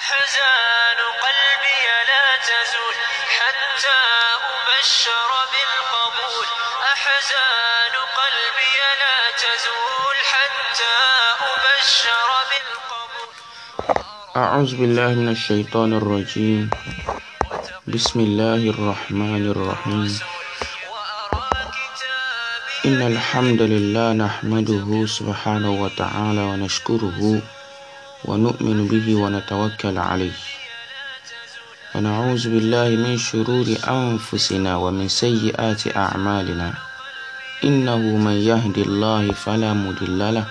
أحزان قلبي لا تزول حتى أبشر بالقبول. أحزان قلبي لا تزول حتى أبشر بالقبول. أعوذ بالله من الشيطان الرجيم. بسم الله الرحمن الرحيم. إن الحمد لله نحمده سبحانه وتعالى ونشكره ونؤمن به ونتوكل عليه. ونعوذ بالله من شرور أنفسنا ومن سيئات أعمالنا. إنه من يهدي الله فلا مضل له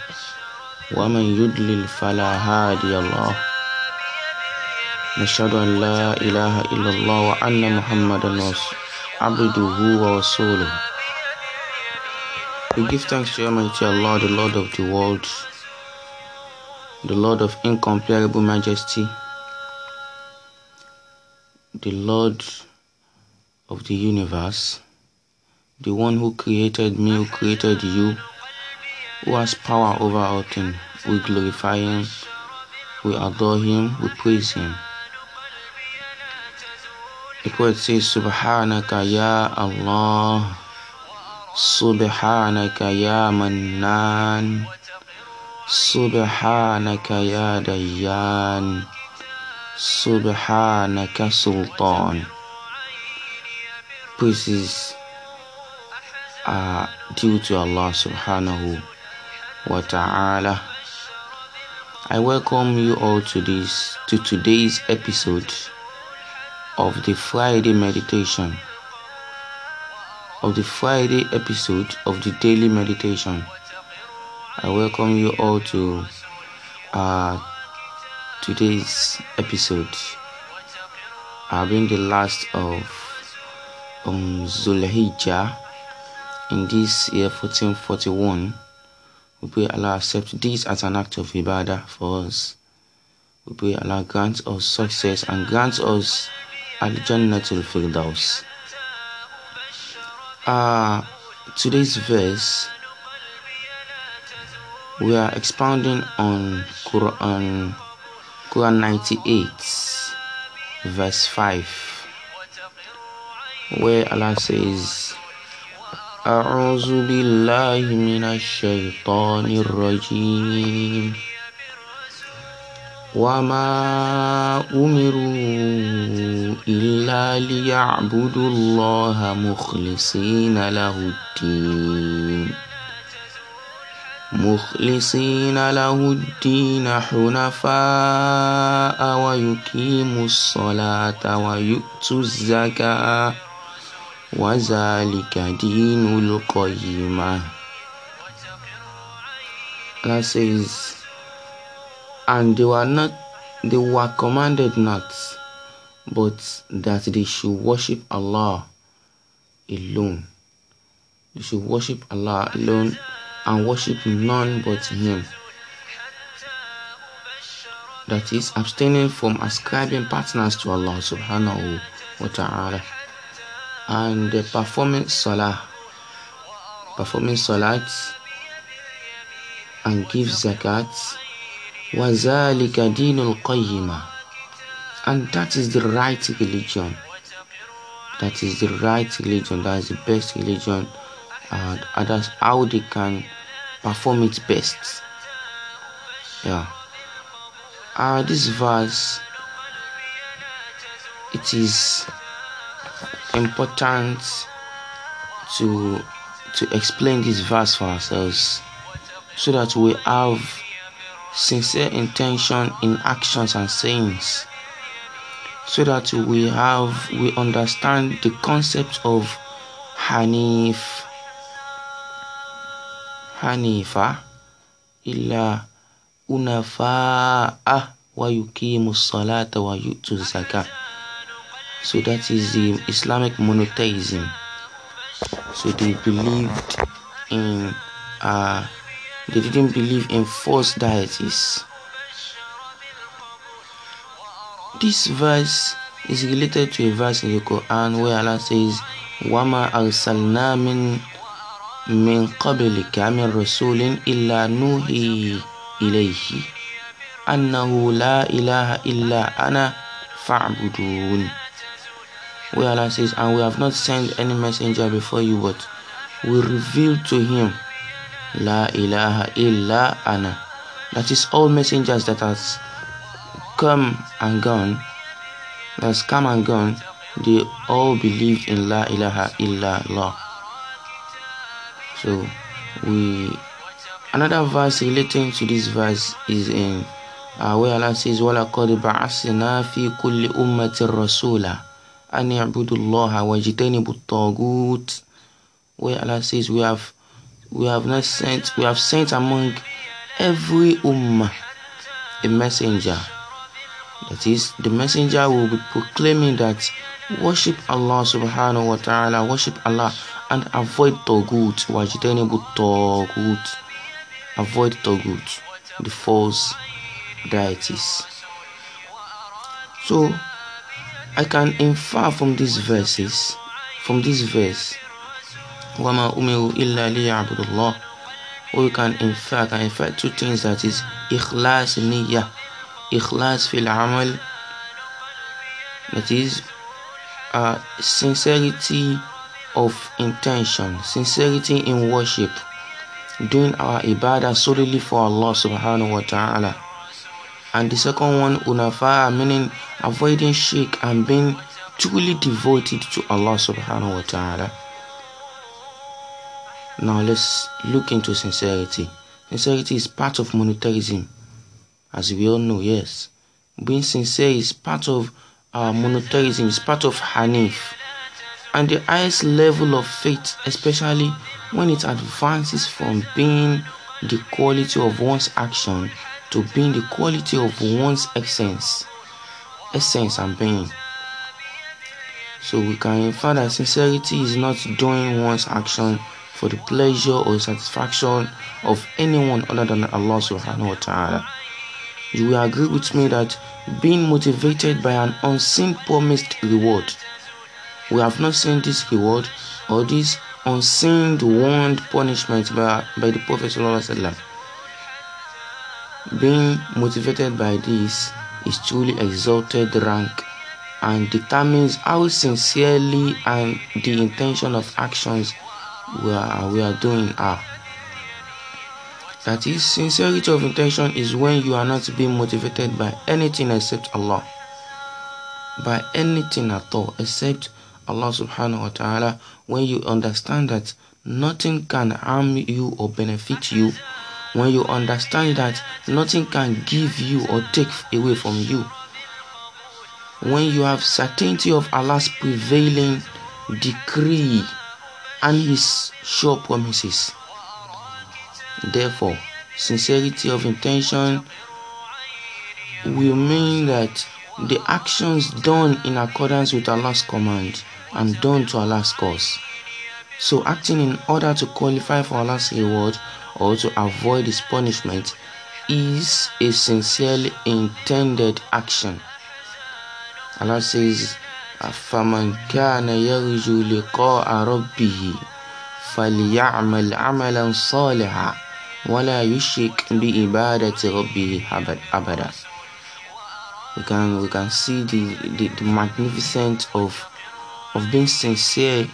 ومن يضلل فلا هادي له. نشهد أن لا إله إلا الله وأن محمدا عبده ورسوله. We give thanks to Almighty Allah, the Lord of the world, the Lord of incomparable majesty, the Lord of the universe, the one who created me, who created you, who has power over all things. We glorify Him, we adore Him, we praise Him. The poet says, Subhanaka ya Allah, Subhanaka ya Mannan, Subhanaka ya Dayyan, Subhanaka Sultan. Praises are uh, due to Allah subhanahu wa ta'ala. I welcome you all to this to today's episode of the Friday meditation. Of the Friday episode of the daily meditation. I welcome you all to uh, today's episode. Uh, being the last of um, in this year 1441. We pray Allah accept this as an act of ibadah for us. We pray Allah grant us success and grant us Al Jannatul Firdaus. Uh, today's verse we are expounding on Quran Quran 98 verse 5 where Allah says أعوذ بالله من الشيطان الرجيم وما أمروا إلا ليعبدوا الله مخلصين له الدين مخلصين له الدين حنفاء ويقيموا الصلاة ويؤتوا الزكاة وذلك دين القيمة Allah says and they were not they were commanded not but that they should worship Allah alone they should worship Allah alone and worship none but him that is abstaining from ascribing partners to Allah subhanahu wa ta'ala and the performing salah performing salat and give zakat وَذَلِكَ دِينُ الْقَيِّمَةِ and that is the right religion that is the right religion that is the best religion and others how they can perform it best. Yeah. Uh, this verse it is important to to explain this verse for ourselves so that we have sincere intention in actions and sayings. So that we have we understand the concept of hanif unafa'a wa yuqimu salata wa yu'tu zakah so that is the islamic monotheism. So they believed in uh they didn't believe in false deities. This verse is related to a verse in the quran where allah says wama arsalna min min qablika min rasulin illa nuhi ilayhi أنه لا إله إلا أنا فاعبدون where Allah says and we have not sent any messenger before you but we revealed to him La ilaha illa ana that is all messengers that has come and gone that's come and gone they all believed in La ilaha illa Allah so we another verse relating to this verse is in uh, where Allah says وَلَقَدْ بَعَثْنَا فِي كُلِّ أُمَّةٍ رَسُولًا أَنْ يَعْبُدُوا اللَّهَ وَاجْتَنِبُوا الطَّاغُوتَ where Allah says we have we have not sent we have sent among every ummah a messenger that is the messenger will be proclaiming that worship Allah subhanahu wa ta'ala worship Allah and avoid tagut wajtanibu tagut avoid tagut the false deities so I can infer from these verses from this verse وَمَا أُمِرُوا إِلَّا لِيَعْبُدُوا اللَّهِ or you can infer can infer two things that is ikhlas niyyah ikhlas fil amal that is uh, sincerity of intention sincerity in worship doing our ibadah solely for Allah subhanahu wa ta'ala and the second one unafa meaning avoiding shirk and being truly devoted to Allah subhanahu wa ta'ala now let's look into sincerity. Sincerity is part of monotheism, as we all know, yes. Being sincere is part of uh, monotheism, is part of Hanif. And the highest level of faith, especially when it advances from being the quality of one's action to being the quality of one's essence, essence and being. So we can infer that sincerity is not doing one's action for the pleasure or satisfaction of anyone other than Allah subhanahu wa ta'ala. You will agree with me that being motivated by an unseen promised reward, we have not seen this reward or this unseen warned punishment by, by the Prophet sallallahu being motivated by this is truly exalted rank and determines how sincerely and the intention of actions we are, we are doing are. That is, sincerity of intention is when you are not being motivated by anything except Allah. By anything at all except Allah subhanahu wa ta'ala. When you understand that nothing can harm you or benefit you. When you understand that nothing can give you or take away from you. When you have certainty of Allah's prevailing decree and his sure promises. Therefore, sincerity of intention will mean that the actions done in accordance with Allah's command and done to Allah's cause. So, acting in order to qualify for Allah's reward or to avoid His punishment is a sincerely intended action. Allah says, فمن كان يرجو لقاء ربه فليعمل عملا صالحا ولا يشرك بعبادة ربه أبدا we can we can see the, the, the magnificence of of being sincere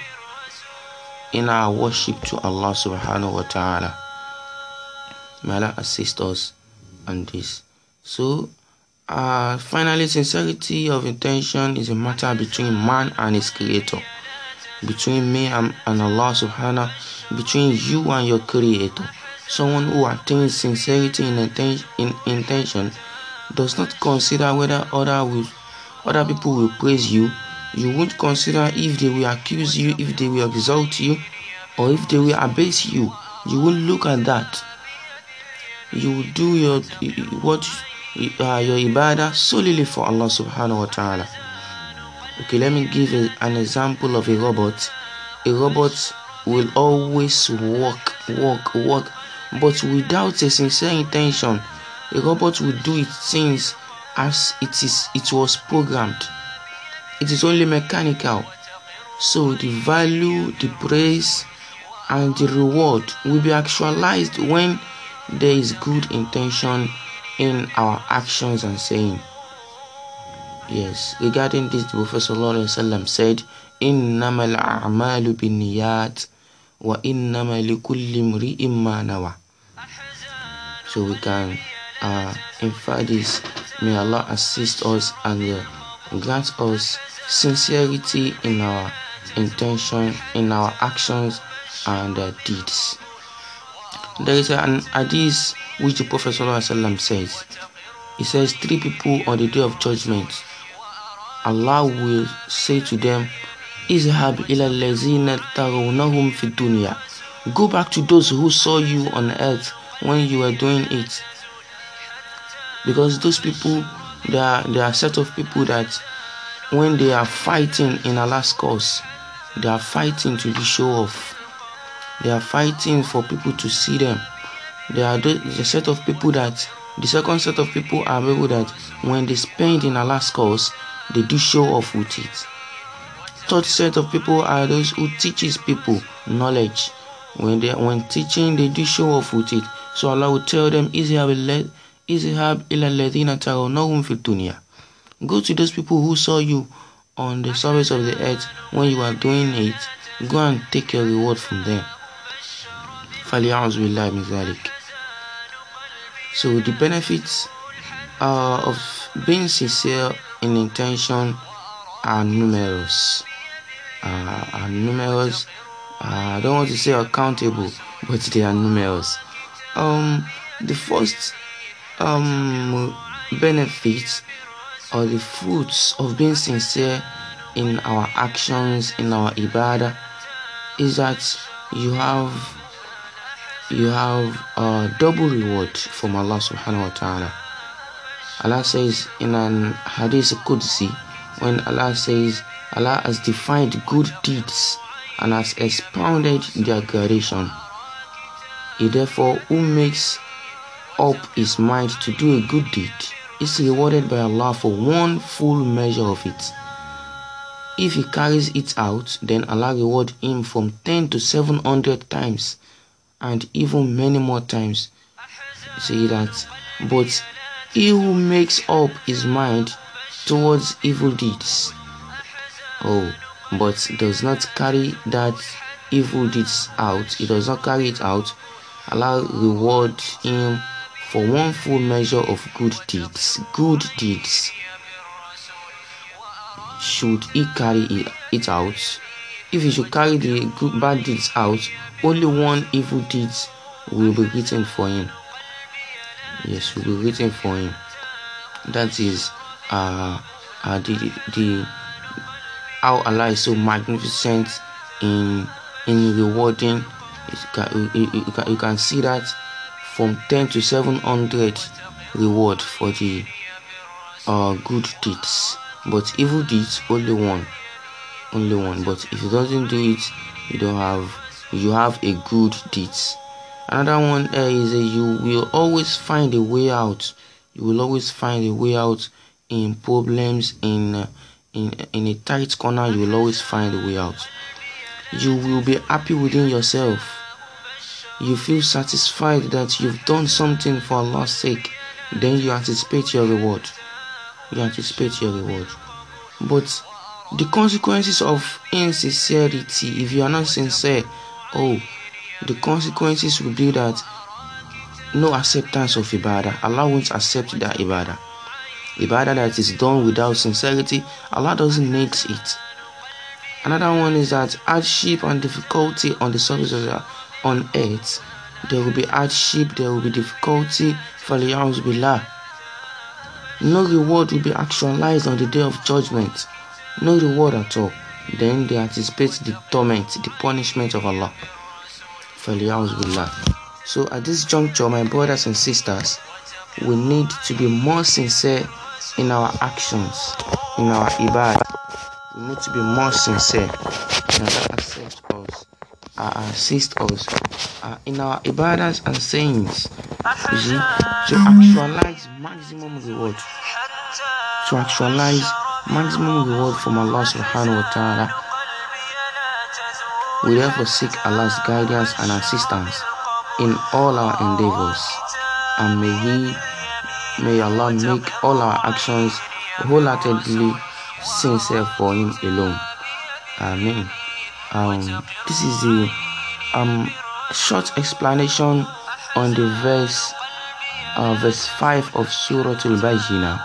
in our worship to Allah subhanahu wa ta'ala. May Allah assist us on this. So uh, finally, sincerity of intention is a matter between man and his creator, between me and, and Allah subhanahu, between you and your creator. Someone who attains sincerity in, in intention does not consider whether other will, other people will praise you. You won't consider if they will accuse you, if they will exalt you, or if they will abase you. You won't look at that. You will do your what uh, your ibadah solely for Allah subhanahu wa ta'ala. Okay, let me give a, an example of a robot. A robot will always work, work, work, but without a sincere intention. A robot will do its things as it is it was programmed. It is only mechanical. So the value, the praise, and the reward will be actualized when there is good intention in our actions and saying. Yes, regarding this, the Prophet ﷺ said, إنما الأعمال بالنيات وإنما لكل امرئ ما نوى. So we can uh, infer this. May Allah assist us and uh, grant us sincerity in our intention, in our actions and uh, deeds. There is an hadith which the Prophet says. He says, Three people on the day of judgment, Allah will say to them, Izhab ila lazina fi dunya. Go back to those who saw you on earth when you were doing it. Because those people, they are, they are a set of people that when they are fighting in Allah's cause, they are fighting to be show off. They are fighting for people to see them. They are the, set of people that the second set of people are people that when they spend in Allah's cause, they do show off with it. Third set of people are those who teaches people knowledge. When they when teaching, they do show off with it. So Allah will tell them, "Izhab ila alladhina tarawnahum fi dunya." Go to those people who saw you on the surface of the earth when you are doing it. Go and take your reward from them. فَلْيَعُوذُ بِاللَّهِ مِنْ ذَلِكَ So the benefits uh, of being sincere in intention are numerous. Uh, are numerous. Uh, I don't want to say accountable, but they are numerous. Um, the first um, benefit or the fruits of being sincere in our actions, in our ibadah, is that you have you have a double reward from Allah subhanahu wa ta'ala. Allah says in an hadith Qudsi, when Allah says Allah has defined good deeds and has expounded their gradation. He therefore who makes up his mind to do a good deed is rewarded by Allah for one full measure of it. If he carries it out, then Allah reward him from 10 to 700 times and even many more times. See that. But he who makes up his mind towards evil deeds, oh, but does not carry that evil deeds out, he does not carry it out, Allah reward him for one full measure of good deeds. Good deeds. Should he carry it, out? If he should carry the good bad deeds out, only one evil deed will be written for him. Yes, will be written for him. That is uh, uh the, the how Allah is so magnificent in in rewarding. You, you, you, can, you can see that from 10 to 700 reward for the uh, good deeds. But evil deeds only one only one. But if you doesn't do it you don't have you have a good deeds. Another one uh, is that you will always find a way out. You will always find a way out in problems in uh, in in a tight corner you will always find a way out. You will be happy within yourself you feel satisfied that you've done something for Allah's sake, then you anticipate your reward. You anticipate your reward. But the consequences of insincerity, if you are not sincere, oh, the consequences will be that no acceptance of ibadah. Allah won't accept that ibadah. Ibadah that is done without sincerity, Allah doesn't need it. Another one is that hardship and difficulty on the surface of the on earth, there will be hardship, there will be difficulty. failures will be Billah. No reward will be actualized on the day of judgment. No reward at all. Then they anticipate the torment, the punishment of Allah. Billah. So at this juncture, my brothers and sisters, we need to be more sincere in our actions, in our ibadah. We need to be more sincere. Assist us uh, in our ibadahs and sayings see to actualize maximum reward to actualize maximum reward from Allah subhanahu wa ta'ala we therefore seek Allah's guidance and assistance in all our endeavors and may he May Allah make all our actions wholeheartedly sincere for Him alone. Amen. Um, this is the um short explanation on the verse uh, verse 5 of Surah Al-Bajinah.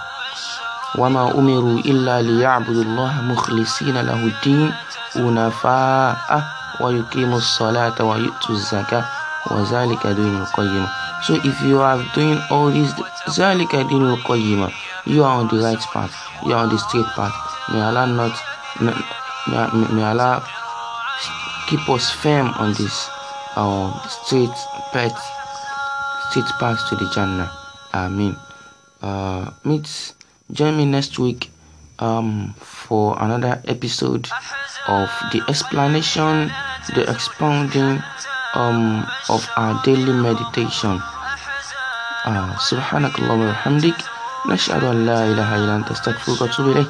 وما أمروا إلا ليعبدوا الله مخلصين له الدين أنفاء ويقيموا الصلاة ويؤتوا الزكاة وذلك دين القيمة So if you are doing all this ذلك دين القيمة you are on the right path you are on the straight path may Allah not may, may Allah keep us firm on this uh, straight path straight path to the Jannah Amen uh, meet join me next week um, for another episode of the explanation, the expounding um, of our daily meditation. سبحانك اللهم وبحمدك نشهد أن لا إله إلا أنت استغفرك وأتوب إليك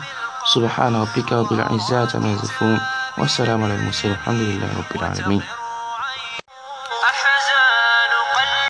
سبحان ربك رب العزة عما يصفون والسلام على المرسلين. والحمد لله رب العالمين.